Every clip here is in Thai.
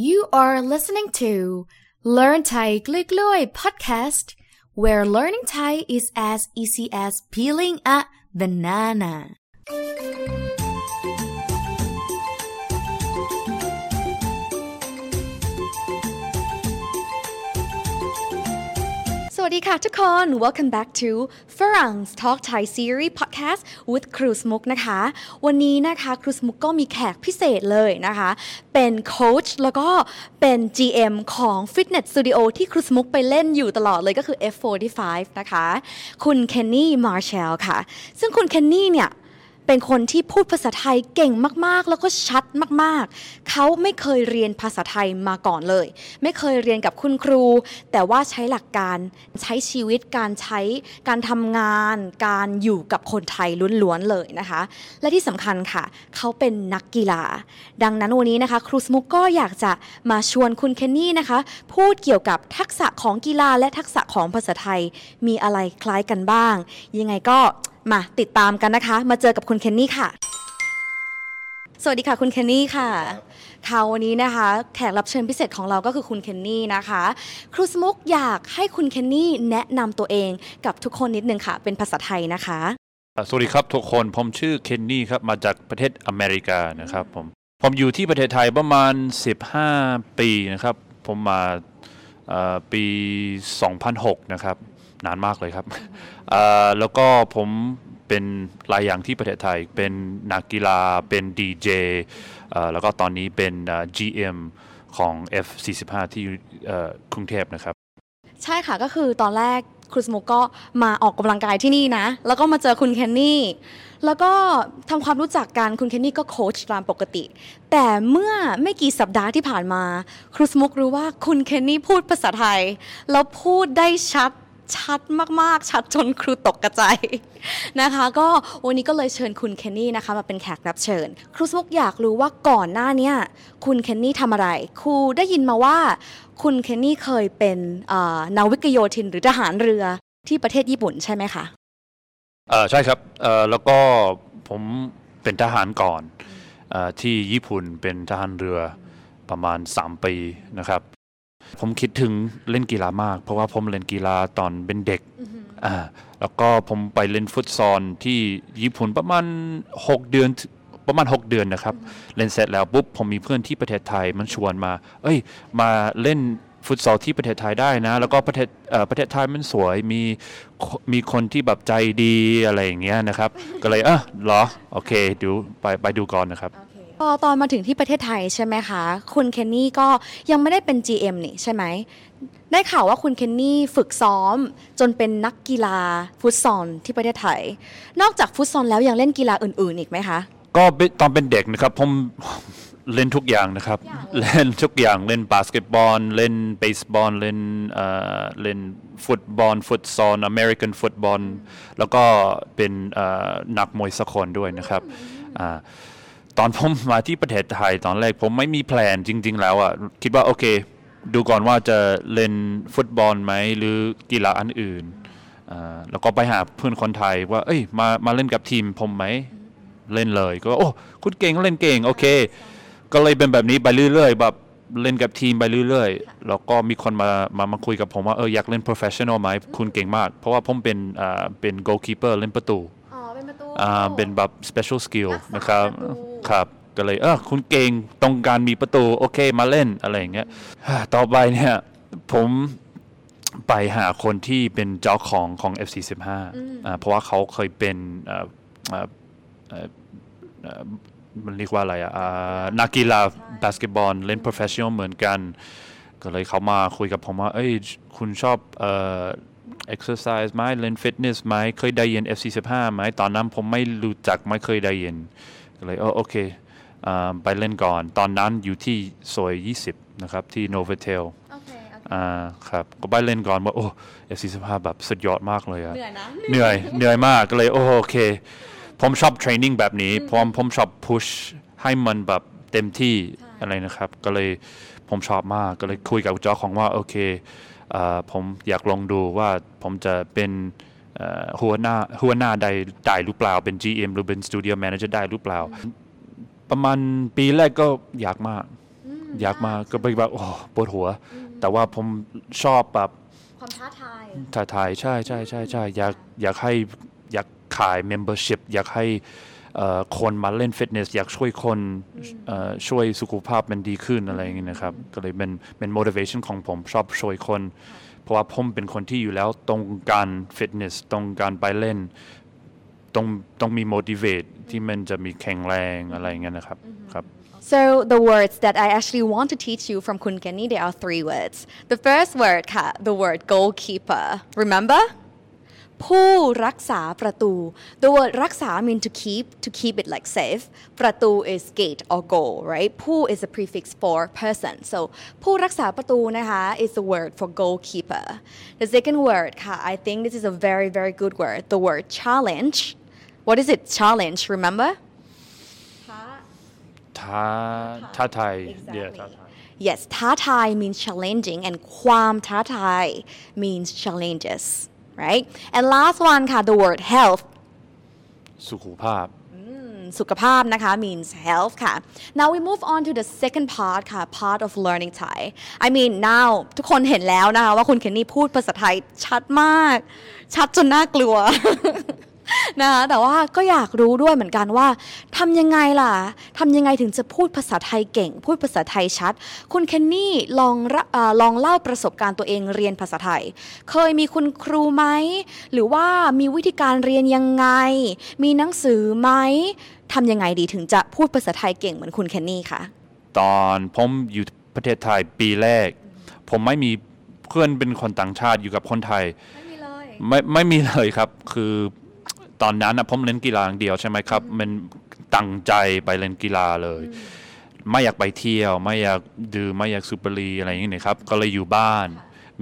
You are listening to Learn Thai Gloi podcast, where learning Thai is as easy as peeling a banana. วัสดีค่ะทุกคน Welcome back to ฝรั่ง Talk Thai Series Podcast with ครูสมุกนะคะ วันนี้นะคะครูสมุกก็มีแขกพิเศษเลยนะคะ เป็นโค้ชแล้วก็เป็น GM ของฟิตเนสสตูดิโอที่ครูสมุกไปเล่นอยู่ตลอดเลยก็คือ F45 นะคะ คุณเคนนี่มาร์เชลค่ะ ซึ่งคุณเคนนี่เนี่ย เป็นคนที่พูดภาษาไทยเก่งมากๆ แล้วก็ชัดมากๆ เขาไม่เคยเรียนภาษาไทยมาก่อนเลย ไม่เคยเรียนกับคุณครู แต่ว่าใช้หลักการใช้ชีวิตการใช้การทำงาน การอยู่กับคนไทยล้วนๆเลยนะคะ และที่สำคัญค่ะ เขาเป็นนักกีฬา ดังนั้นวันนี้นะคะ ครูสมุกก็อยากจะมาชวนคุณเคนนี่นะคะ พูดเกี่ยวกับทักษะของกีฬาและทักษะของภาษาไทยมีอะไรคล้ายกันบ้าง ยังไงก็ มาติดตามกันนะคะ มาเจอกับคุณเคนนี่ค่ะ สวัสดีค่ะคุณเคนนี่ค่ะค่ะวันนี้นะคะ แขกรับเชิญพิเศษของเราก็คือคุณเคนนี่นะคะ ครูสมุกอยากให้คุณเคนนี่แนะนำตัวเองกับทุกคนนิดนึงค่ะ เป็นภาษาไทยนะคะ สวัสดีครับทุกคนผมชื่อเคนนี่ครับมาจากประเทศอเมริกานะครับผมผมอยู่ที่ประเทศไทยประมาณ 15 ปีนะครับ ผมมาเอ่อปี 2006 นะครับ นานมากเลยครับแล้วก็ผมเป็นหลายอย่างที่ประเทศไทย เป็นนักกีฬาเป็นดีเจแล้วก็ตอนนี้เป็น GM ของ F45 ที่กรุงเทพนะครับ ใช่ค่ะก็คือตอนแรกครูสมุกก็มาออกกำลังกายที่นี่นะ แล้วก็มาเจอคุณเคนนี่ แล้วก็ทำความรู้จักกันคุณเคนนี่ก็โค้ชตามปกติ แต่เมื่อไม่กี่สัปดาห์ที่ผ่านมา ครูสมุกรู้ว่าคุณเคนนี่พูดภาษาไทย แล้วพูดได้ชัด ชัดมากๆ ชัดจนครูตกกระจายนะคะ ก็วันนี้ก็เลยเชิญคุณเคนนี่นะคะมาเป็นแขกรับเชิญ ครูสุกอยากรู้ว่าก่อนหน้านี้คุณเคนนี่ทำอะไร ครูได้ยินมาว่าคุณเคนนี่เคยเป็นนาวิกโยธินหรือทหารเรือที่ประเทศญี่ปุ่นใช่ไหมคะเออใช่ครับเออแล้วก็ผมเป็นทหารก่อนอที่ญี่ปุ่นเป็นทหารเรือประมาณ 3 ปีนะครับ ผมคิดถึงเล่นกีฬามาก เพราะว่าผมเล่นกีฬาตอนเป็นเด็กอ่าแล้วก็ผมไปเล่นฟุตซอลที่ญี่ปุ่นประมาณ 6 เดือนประมาณ 6 เดือนนะครับ เล่นเสร็จแล้วปุ๊บผมมีเพื่อนที่ประเทศไทยมันชวนมา เอ้ย มาเล่นฟุตซอลที่ประเทศไทยได้นะ แล้วก็ประเทศเอ่อประเทศไทยมันสวยมีมีคนที่แบบใจดีอะไรอย่างเงี้ยนะครับ ก็เลยเออเหรอ โอเคดูไปไปดูก่อนนะครับ พอตอนมาถึงที่ประเทศไทยใช่ไหมคะ คุณเคนนี่ก็ยังไม่ได้เป็น GM นี่ใช่ไหม ได้ข่าวว่าคุณเคนนี่ฝึกซ้อม จนเป็นนักกีฬาฟุตซอลที่ประเทศไทย นอกจากฟุตซอลแล้วยังเล่นกีฬาอื่นๆอีกไหมคะ ก็เป็นตอนเป็นเด็กนะครับผมเล่นทุกอย่างนะครับ เล่นทุกอย่างเล่นบาสเกตบอล เล่นเบสบอล เล่นเอ่อเล่นฟุตบอล ฟุตซอลอเมริกันฟุตบอล แล้วก็เป็นเอ่อนักมวยสากลด้วยนะครับอ่า ตอนผมมาที่ประเทศไทยตอนแรกผมไม่มี plan จริง ๆ แล้วอะคิดว่าโอเค ดูก่อนว่าจะเล่นฟุตบอลไหมหรือกีฬาอันอื่นอ่าแล้วก็ไปหาเพื่อนคนไทยว่า เอ้ยมามาเล่นกับทีมผมไหมเล่นเลยก็โอ้คุณเก่งเล่นเก่งโอเค ก็เลยเป็นแบบนี้ไปเรื่อยๆแบบเล่นกับทีมไปเรื่อยๆ แล้วก็มีคนมามามาคุยกับผมว่าเอออยากเล่น professional ไหมคุณเก่งมาก เพราะว่าผมเป็นอ่าเป็น goalkeeper เล่นประตู เป็นประตูอ่าเป็นแบบ special skill รักษานะครับประตูครับก็เลยเออคุณเก่งต้องการมีประตู โอเคมาเล่นอะไรอย่างเงี้ยต่อไปเนี่ยผมไปหาคนที่เป็นเจ้าของของ FC15 อ่าเพราะว่าเขาเคยเป็นอ่าอ่าเอ่อเอ่อมันเรียกว่าอะไรอะอ่านักกีฬาบาสเกตบอลเล่น professional เหมือนกัน ก็เลยเขามาคุยกับผมว่า เอ้ย คุณชอบเอ่อ exercise ไหมเล่น fitness ไหมเคยได้ยิน FC15 ไหมตอนนั้นผมไม่รู้จักไม่เคยได้ยินก็เลยเออโอเคอ่าไปเล่นก่อน ตอนนั้นอยู่ที่ซอย20 นะครับ ที่ Novotel โอเคอ่าครับก็ไปเล่นก่อนว่าโอ้ FC15 แบบสุดยอดมากเลยอะเหนื่อยนะเหนื่อยเหนื่อยมากก็เลยโอโอเค ผมชอบเทรนนิ่งแบบนี้ผมผมชอบพุชให้มันแบบเต็มที่อะไรนะครับ ก็เลยผมชอบมากก็เลยคุยกับเจ้าของว่าโอเคเอ่อ ผมอยากลองดูว่าผมจะเป็นเอ่อหัวหน้าหัวหน้าได้ได้หรือเปล่า เป็น GM หรือเป็น Studio Manager ได้หรือเปล่า ประมาณปีแรกก็อยากมาก อยากมาก็ไปแบบโอ้ปวดหัว แต่ว่าผมชอบแบบความท้าทายถ่ายถ่ายใช่ใช่ใช่ใช่อยากอยากให้อยากขาย membership อยากให้เอ่อ คนมาเล่นฟิตเนสอยากช่วยคนเอ่อช่วยสุขภาพมันดีขึ้นอะไรอย่างเงี้ยนะครับ ก็เลยเป็นเป็น motivation ของผมชอบช่วยคน เพราะว่าผมเป็นคนที่อยู่แล้วตรงการฟิตเนสตรงการไปเล่นต้องต้องมี motivate ที่มันจะมีแข็งแรงอะไรอย่างเงี้ยนะครับครับ So the words that I actually want to teach you from Kun Kenny, there are three words. The first word, ค่ะ the word goalkeeper. Remember? ผู้รักษาประตู The word รักษา mean to keep to keep it like safe ประตู is gate or goal right ผู้ is a prefix for person so ผู้รักษาประตูนะคะ is the word for goalkeeper The second word ค่ะ I think this is a very very good word the word challenge What is it challenge remember ท้าท้าทาย Exactly. yeah ท้าทาย Yes ท้าทาย means challenging and ความท้าทาย means challenges Right and last one ค่ะ the word health สุขภาพสุขภาพนะคะ means health ค่ะ now we move on to the second part ค่ะ part of learning Thai I mean now ทุกคนเห็นแล้วนะคะว่าคุณเคนนี่พูดภาษาไทยชัดมาก ชัดจนน่ากลัว นะคะแต่ว่าก็อยากรู้ด้วยเหมือนกันว่าทำยังไงล่ะทำยังไงถึงจะพูดภาษาไทยเก่ง พูดภาษาไทยชัด คุณเคนนี่ลองระเออลองเล่าประสบการณ์ตัวเองเรียนภาษาไทย เคยมีคุณครูไหม หรือว่ามีวิธีการเรียนยังไง มีหนังสือไหมทำยังไงดีถึงจะพูดภาษาไทยเก่งเหมือนคุณเคนนี่คะตอนผมอยู่ประเทศไทยปีแรก ผมไม่มีเพื่อนเป็นคนต่างชาติอยู่กับคนไทย ไม่มีเลยไม่ไม่มีเลยครับคือ ตอนนั้นนะผมเล่นกีฬาอย่างเดียวใช่ไหมครับ มันตั้งใจไปเล่นกีฬาเลย ไม่อยากไปเที่ยว ไม่อยากดื่มไม่อยากสูบบุหรี่อะไรอย่างนี้นะครับ ก็เลยอยู่บ้าน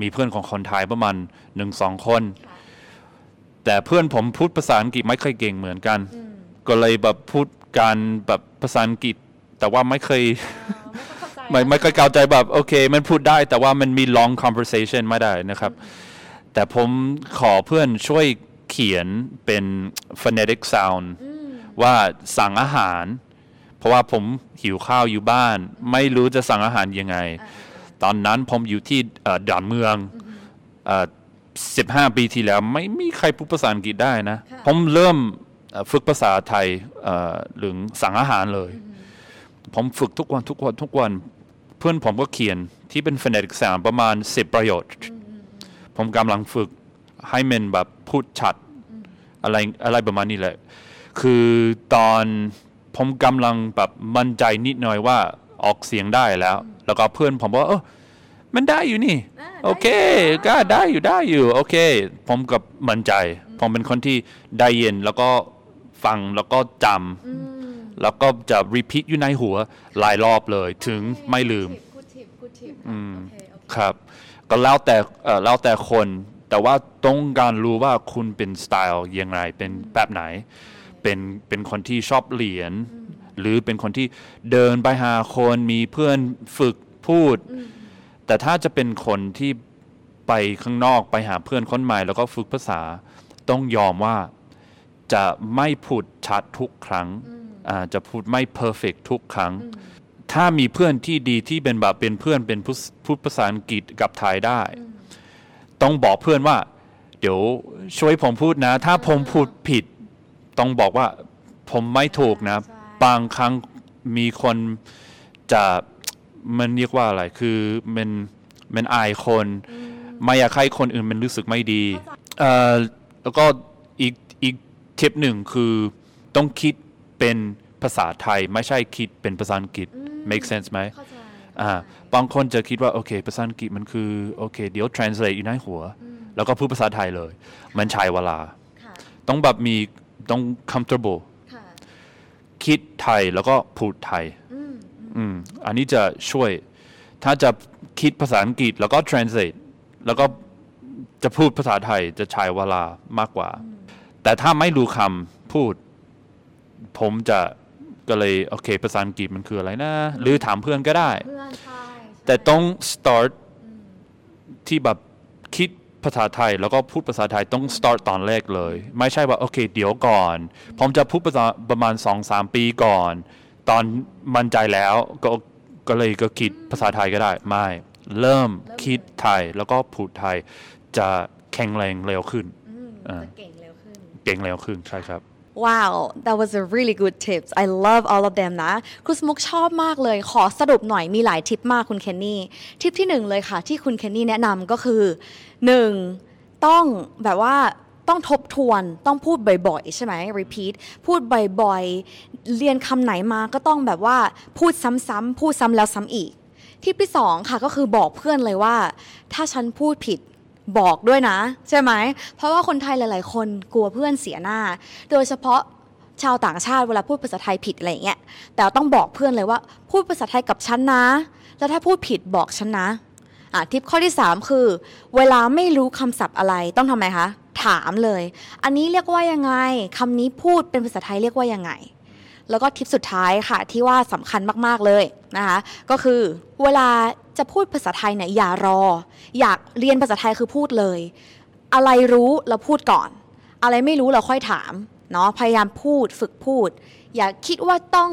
มีเพื่อนของคนไทยประมาณหนึ่งสองคน แต่เพื่อนผมพูดภาษาอังกฤษไม่ค่อยเก่งเหมือนกัน ก็เลยแบบพูดการแบบภาษาอังกฤษ แต่ว่าไม่เคยไม่ไม่ค่อยเข้าใจแบบโอเค มันพูดได้แต่ว่ามันมี long conversation ไม่ได้นะครับ แต่ผมขอเพื่อนช่วย เขียนเป็น phonetic sound ว่าสั่งอาหาร เพราะว่าผมหิวข้าวอยู่บ้าน ไม่รู้จะสั่งอาหารยังไง ตอนนั้นผมอยู่ที่เอ่อดอนเมืองสิบห้าปีที่แล้ว ไม่มีใครพูดภาษาอังกฤษได้นะ ผมเริ่มเอ่อฝึกภาษาไทยเอ่อหรือสั่งอาหารเลย ผมฝึกทุกวันทุกวันทุกวัน เพื่อนผมก็เขียนที่เป็น phonetic sound ประมาณ10ประโยชน์ ผมกำลังฝึก ให้มันแบบพูดชัดอะไรอะไรประมาณนี้แหละ คือตอนผมกำลังแบบมั่นใจนิดหน่อยว่าออกเสียงได้แล้ว แล้วก็เพื่อนผมว่าเออมันได้อยู่นี่ โอเค ก็ได้อยู่ได้อยู่ โอเค ผมกับมั่นใจ ผมเป็นคนที่ได้ยินแล้วก็ฟังแล้วก็จำแล้วก็จะ repeat อยู่ในหัวหลายรอบเลย ถึงไม่ลืม good tip good tip ครับ ก็แล้วแต่เอ่อแล้วแต่คน แต่ว่าต้องการรู้ว่าคุณเป็นสไตล์ยังไงเป็นแบบไหน เป็นเป็นคนที่ชอบเรียนหรือเป็นคนที่เดินไปหาคนมีเพื่อนฝึกพูด แต่ถ้าจะเป็นคนที่ไปข้างนอกไปหาเพื่อนคนใหม่ แล้วก็ฝึกภาษา ต้องยอมว่าจะไม่พูดชัดทุกครั้งอ่าจะพูดไม่เพอร์เฟกทุกครั้ง ถ้ามีเพื่อนที่ดีที่เป็นแบบเป็นเพื่อนเป็นผู้พูดภาษาอังกฤษกับไทยได้ ต้องบอกเพื่อนว่า เดี๋ยวช่วยผมพูดนะ ถ้าผมพูดผิด ต้องบอกว่าผมไม่ถูกนะใช่บางครั้งมีคนจะมันเรียกว่าอะไรคือมันมันอายคนไม่อยากให้คนอื่นมันรู้สึกไม่ดีเอ่อแล้วก็อีกอีกทิปหนึ่งคือต้องคิดเป็นภาษาไทย ไม่ใช่คิดเป็นภาษาอังกฤษ make sense ไหมเข้าใจอ่า บางคนจะคิดว่าโอเคภาษาอังกฤษมันคือโอเคเดี๋ยว translate อยู่ในหัว แล้วก็พูดภาษาไทยเลย มันใช้เวลาค่ะต้องแบบมีต้อง comfortable ค่ะคิดไทยแล้วก็พูดไทยอืมอันนี้จะช่วย ถ้าจะคิดภาษาอังกฤษแล้วก็ translate แล้วก็จะพูดภาษาไทยจะใช้เวลามากกว่า แต่ถ้าไม่รู้คำพูด ผมจะ ก็เลยโอเค ภาษาอังกฤษมันคืออะไรนะ หรือถามเพื่อนก็ได้ เพื่อนใช่แต่ต้อง start ที่แบบคิดภาษาไทย แล้วก็พูดภาษาไทยต้อง start ตอนแรกเลย ไม่ใช่ว่าโอเค เดี๋ยวก่อน ผมจะพูดภาษาประมาณสองสามปีก่อน ตอนมั่นใจแล้วก็ก็เลยก็คิดภาษาไทยก็ได้ ไม่ เริ่มคิดไทยแล้วก็พูดไทยจะแข็งแรงเร็วขึ้นจะเก่งเร็วขึ้น เก่งเร็วขึ้นใช่ครับ Wow that was a really good tips I love all of them นะคุณสมุกชอบมากเลย ขอสรุปหน่อยมีหลายทิปมากคุณเคนนี่ ทิปที่หนึ่งเลยค่ะ ที่คุณเคนนี่แนะนำก็คือหนึ่งต้องแบบว่าต้องทบทวนต้องพูดบ่อยๆ ใช่ไหม repeat พูดบ่อยๆ เรียนคำไหนมาก็ต้องแบบว่าพูดซ้ำๆพูดซ้ำแล้วซ้ำอีกทิปที่สองค่ะก็คือบอกเพื่อนเลยว่า ถ้าฉันพูดผิด บอกด้วยนะ ใช่ไหม เพราะว่าคนไทยหลาย ๆ คนกลัวเพื่อนเสียหน้า โดยเฉพาะชาวต่างชาติเวลาพูดภาษาไทยผิดอะไรอย่างเงี้ย แต่ต้องบอกเพื่อนเลยว่า พูดภาษาไทยกับฉันนะ แล้วถ้าพูดผิดบอกฉันนะอะทิปข้อที่ 3 คือ เวลาไม่รู้คำศัพท์อะไรต้องทำไมคะ ถามเลย อันนี้เรียกว่ายังไงคำนี้พูดเป็นภาษาไทยเรียกว่ายังไง แล้วก็ทิปสุดท้ายค่ะที่ว่าสำคัญมาก ๆ เลยนะคะ ก็คือเวลา จะพูดภาษาไทยเนี่ยอย่ารอ อยากเรียนภาษาไทยคือพูดเลย อะไรรู้เราพูดก่อน อะไรไม่รู้เราค่อยถามเนาะพยายามพูดฝึกพูด อย่าคิดว่าต้อง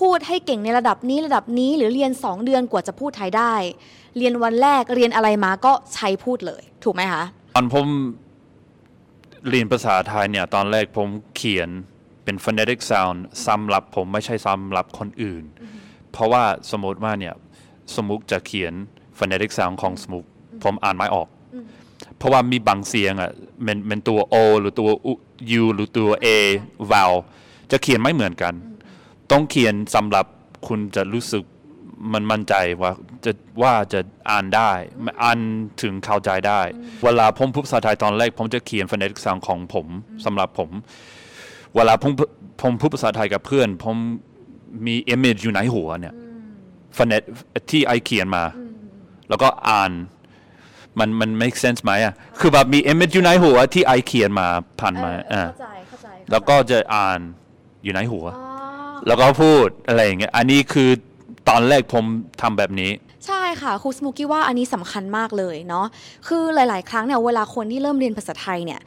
พูดให้เก่งในระดับนี้ระดับนี้หรือเรียน 2 เดือนกว่าจะพูดไทยได้ เรียนวันแรกเรียนอะไรมาก็ใช้พูดเลย ถูกไหมคะตอนผมเรียนภาษาไทยเนี่ย ตอนแรกผมเขียนเป็น phonetic sound สำหรับผมไม่ใช่สำหรับคนอื่น เพราะว่าสมมติว่าเนี่ย สมุกจะเขียน phonetic sound ของสมุกผมอ่านไม่ออก เพราะว่ามีบางเสียงอะมันเป็นตัว O หรือตัว U หรือตัว A vowel จะเขียนไม่เหมือนกัน ต้องเขียนสำหรับคุณจะรู้สึกมันมั่นใจว่าจะว่าจะอ่านได้อ่านถึงเข้าใจได้ เวลาผมพูดภาษาไทยตอนแรก ผมจะเขียน phonetic sound ของผมสำหรับผม เวลาผมผมพูดภาษาไทยกับเพื่อน ผมมี image อยู่ในหัวเนี่ย phonetic ที่ไอเขียนมา แล้วก็อ่านมันมัน make sense ไหมอะคือแบบมี image อยู่ในหัวที่ไอเขียนมาผ่านมาอ่าเข้าใจเข้าใจแล้วก็จะอ่านอยู่ในหัว แล้วก็พูดอะไรอย่างเงี้ยอันนี้คือตอนแรกผมทำแบบนี้ ใช่ค่ะครูสมุกี้ว่าอันนี้สำคัญมากเลยเนาะคือหลาย ๆ ครั้งเนี่ยเวลาคนที่เริ่มเรียนภาษาไทยเนี่ย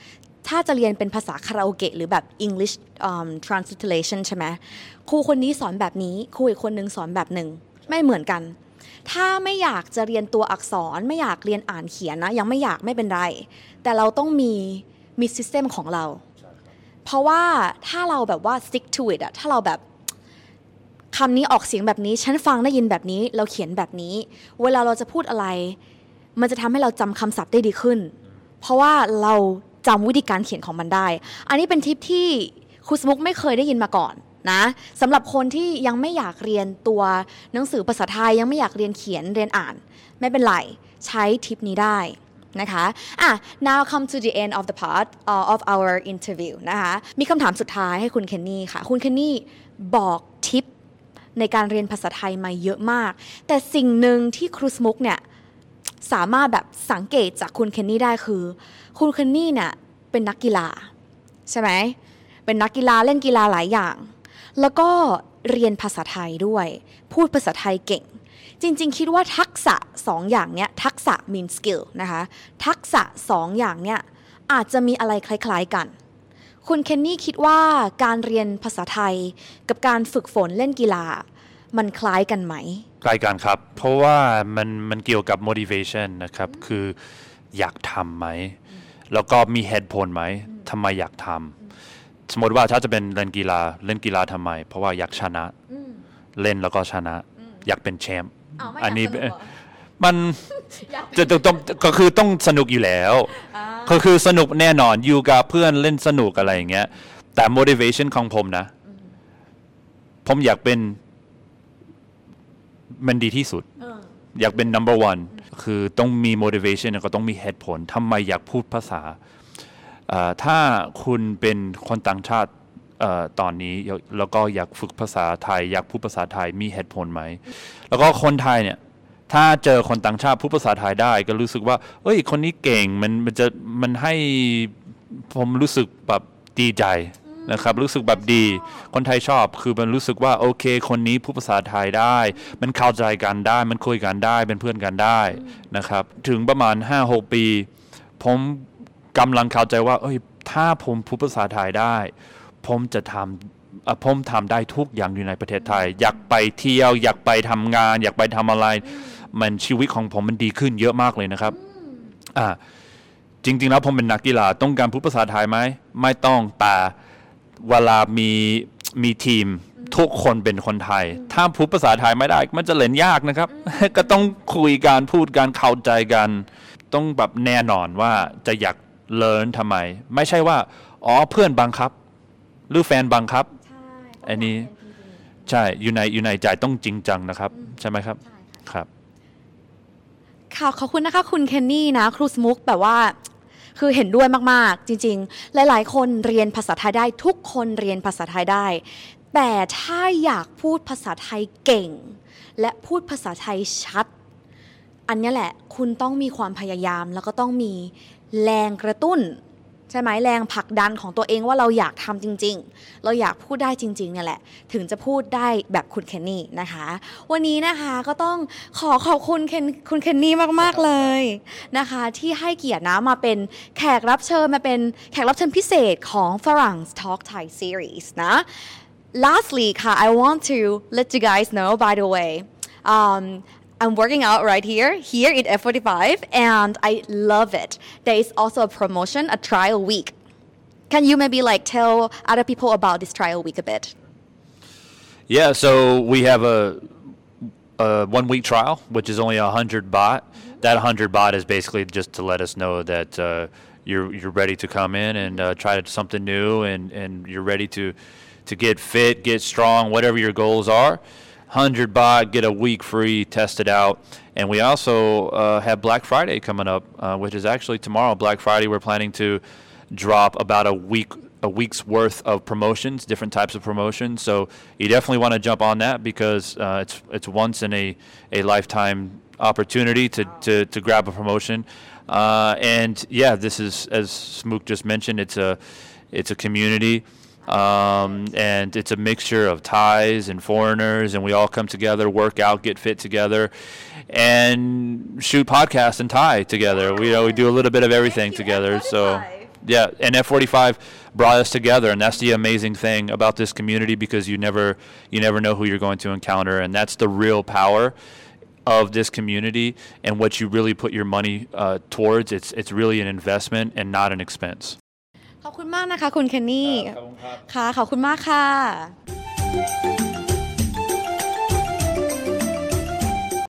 ถ้าจะเรียนเป็นภาษาคาราโอเกะหรือแบบ English um, translation ใช่ไหมครูคนนี้สอนแบบนี้ครูอีกคนนึงสอนแบบหนึ่ง ไม่เหมือนกัน ถ้าไม่อยากจะเรียนตัวอักษรไม่อยากเรียนอ่านเขียนนะ ยังไม่อยากไม่เป็นไร แต่เราต้องมีมีซิสเต็มของเรา เพราะว่าถ้าเราแบบว่า stick to it อะถ้าเราแบบคำนี้ออกเสียงแบบนี้ ฉันฟังได้ยินแบบนี้ เราเขียนแบบนี้ เวลาเราจะพูดอะไร มันจะทำให้เราจำคำศัพท์ได้ดีขึ้น เพราะว่าเราจำวิธีการเขียนของมันได้ อันนี้เป็นทิปที่ครูสมุกไม่เคยได้ยินมาก่อน นะสำหรับคนที่ยังไม่อยากเรียนตัวหนังสือภาษาไทยยังไม่อยากเรียนเขียนเรียนอ่าน ไม่เป็นไรใช้ทิปนี้ได้นะคะอะ now come to the end of the part of our interview นะคะมีคำถามสุดท้ายให้คุณเคนนี่ค่ะ คุณเคนนี่บอกทิปในการเรียนภาษาไทยมาเยอะมาก แต่สิ่งหนึ่งที่ครูสมุกเนี่ยสามารถแบบสังเกตจากคุณเคนนี่ได้คือ คุณเคนนี่เนี่ยเป็นนักกีฬา ใช่ไหม เป็นนักกีฬาเล่นกีฬาหลายอย่าง แล้วก็เรียนภาษาไทยด้วย พูดภาษาไทยเก่ง จริงๆ คิดว่าทักษะสองอย่างเนี้ยทักษะ mean skill นะคะ ทักษะสองอย่างเนี้ยอาจจะมีอะไรคล้ายๆกัน คุณเคนนี่คิดว่าการเรียนภาษาไทย กับการฝึกฝนเล่นกีฬา มันคล้ายกันไหมใกล้กันครับ เพราะว่ามันมันเกี่ยวกับ motivation นะครับ คืออยากทำไหม แล้วก็มีเหตุผลไหมทำไมอยากทำ สมมติว่าถ้าจะเป็นเล่นกีฬาเล่นกีฬาทำไม เพราะว่าอยากชนะเล่นแล้วก็ชนะอยากเป็นแชมป์อ้าวไม่อันี้อยากสนุกเหรอมันจะต้องต้องก็คือต้องสนุกอยู่แล้วก็คือสนุกแน่นอนอยู่กับเพื่อนเล่นสนุกอะไรอย่างเงี้ยแต่ motivation ของผมนะ ผมอยากเป็น มันดีที่สุดอยากเป็น number one คือต้องมี motivation แล้วก็ต้องมีเหตุผลทำไมอยากพูดภาษาเอ่อ ถ้าคุณเป็นคนต่างชาติตอนนี้แล้วก็อยากฝึกภาษาไทย อยากพูดภาษาไทยมีเหตุผลไหม แล้วก็คนไทยเนี่ยถ้าเจอคนต่างชาติพูดภาษาไทยได้ ก็รู้สึกว่า เอ้ย คนนี้เก่งมันมันจะมันให้ผมรู้สึกแบบดีใจนะครับรู้สึกแบบดี คนไทยชอบคือมันรู้สึกว่าโอเค คนนี้พูดภาษาไทยได้ มันเข้าใจกันได้ มันคุยกันได้เป็นเพื่อนกันได้นะครับ ถึงประมาณ 5-6 ปี ผม กำลังเข้าใจว่า เอ้ย ถ้าผมพูดภาษาไทยได้ ผมจะทอะผมทำได้ทุกอย่างอยู่ในประเทศไทย อยากไปเที่ยว อยากไปทำงาน อยากไปทำอะไร มันชีวิตของผมมันดีขึ้นเยอะมากเลยนะครับ อ่า จริง ๆ แล้วผมเป็นนักกีฬาต้องการพูดภาษาไทยไหม ไม่ต้องแต่เวลามีมีทีมทุกคนเป็นคนไทย ถ้าพูดภาษาไทยไม่ได้ มันจะเล่นยากนะครับ ก็ต้องคุยกันพูดกันเข้าใจกัน ต้องแบบแน่นอนว่าจะอยาก เลิร์นทำไม ไม่ใช่ว่า อ๋อเพื่อนบังคับ หรือแฟนบังคับ ใช่อันนี้ ใช่อยู่ในอยู่ในใจต้องจริงจังนะครับ ใช่ไหมครับครับ ค่ะขอบคุณนะคะคุณเคนนี่นะครูสมุกแบบว่าคือเห็นด้วยมาก ๆ จริง ๆ หลาย ๆ คนเรียนภาษาไทยได้ทุกคนเรียนภาษาไทยได้ แต่ถ้าอยากพูดภาษาไทยเก่ง และพูดภาษาไทยชัด อันเนี้ยแหละ คุณต้องมีความพยายามแล้วก็ต้องมี แรงกระตุ้น ใช่ไหมแรงผลักดันของตัวเองว่าเราอยากทำจริง ๆ เราอยากพูดได้จริงๆเนี่ยแหละ ถึงจะพูดได้แบบคุณเคนนี่นะคะ วันนี้นะคะก็ต้องขอขอบคุณเคนคุณเคนนี่มากๆเลยนะคะ ที่ให้เกียรตินะมาเป็นแขกรับเชิญมาเป็นแขกรับเชิญพิเศษของฝรั่ง Talk Thai Series นะ lastly ค่ะ I want to let you guys know by the way um, I'm working out right here, here in F45, and I love it. There is also a promotion, a trial week. Can you maybe like tell other people about this trial week a bit? Yeah, so we have a, a one week trial, which is only a hundred baht. That hundred baht is basically just to let us know that uh, you're you're ready to come in and uh, try something new, and, and you're ready to to get fit, get strong, whatever your goals are. Hundred baht, get a week free, test it out, and we also uh, have Black Friday coming up, uh, which is actually tomorrow. Black Friday, we're planning to drop about a week a week's worth of promotions, different types of promotions. So you definitely want to jump on that because uh, it's it's once in a, a lifetime opportunity to, to, to grab a promotion. Uh, and yeah, this is as Smook just mentioned, it's a it's a community. Um, and it's a mixture of Thais and foreigners, and we all come together, work out, get fit together, and shoot podcasts in Thai together. We, you know, we do a little bit of everything together. So yeah, and F45 brought us together, and that's the amazing thing about this community because you never you never know who you're going to encounter, and that's the real power of this community and what you really put your money uh, towards. It's it's really an investment and not an expense. ขอบคุณมากนะคะ คุณเคนนี่ค่ะขอบคุณมากค่ะ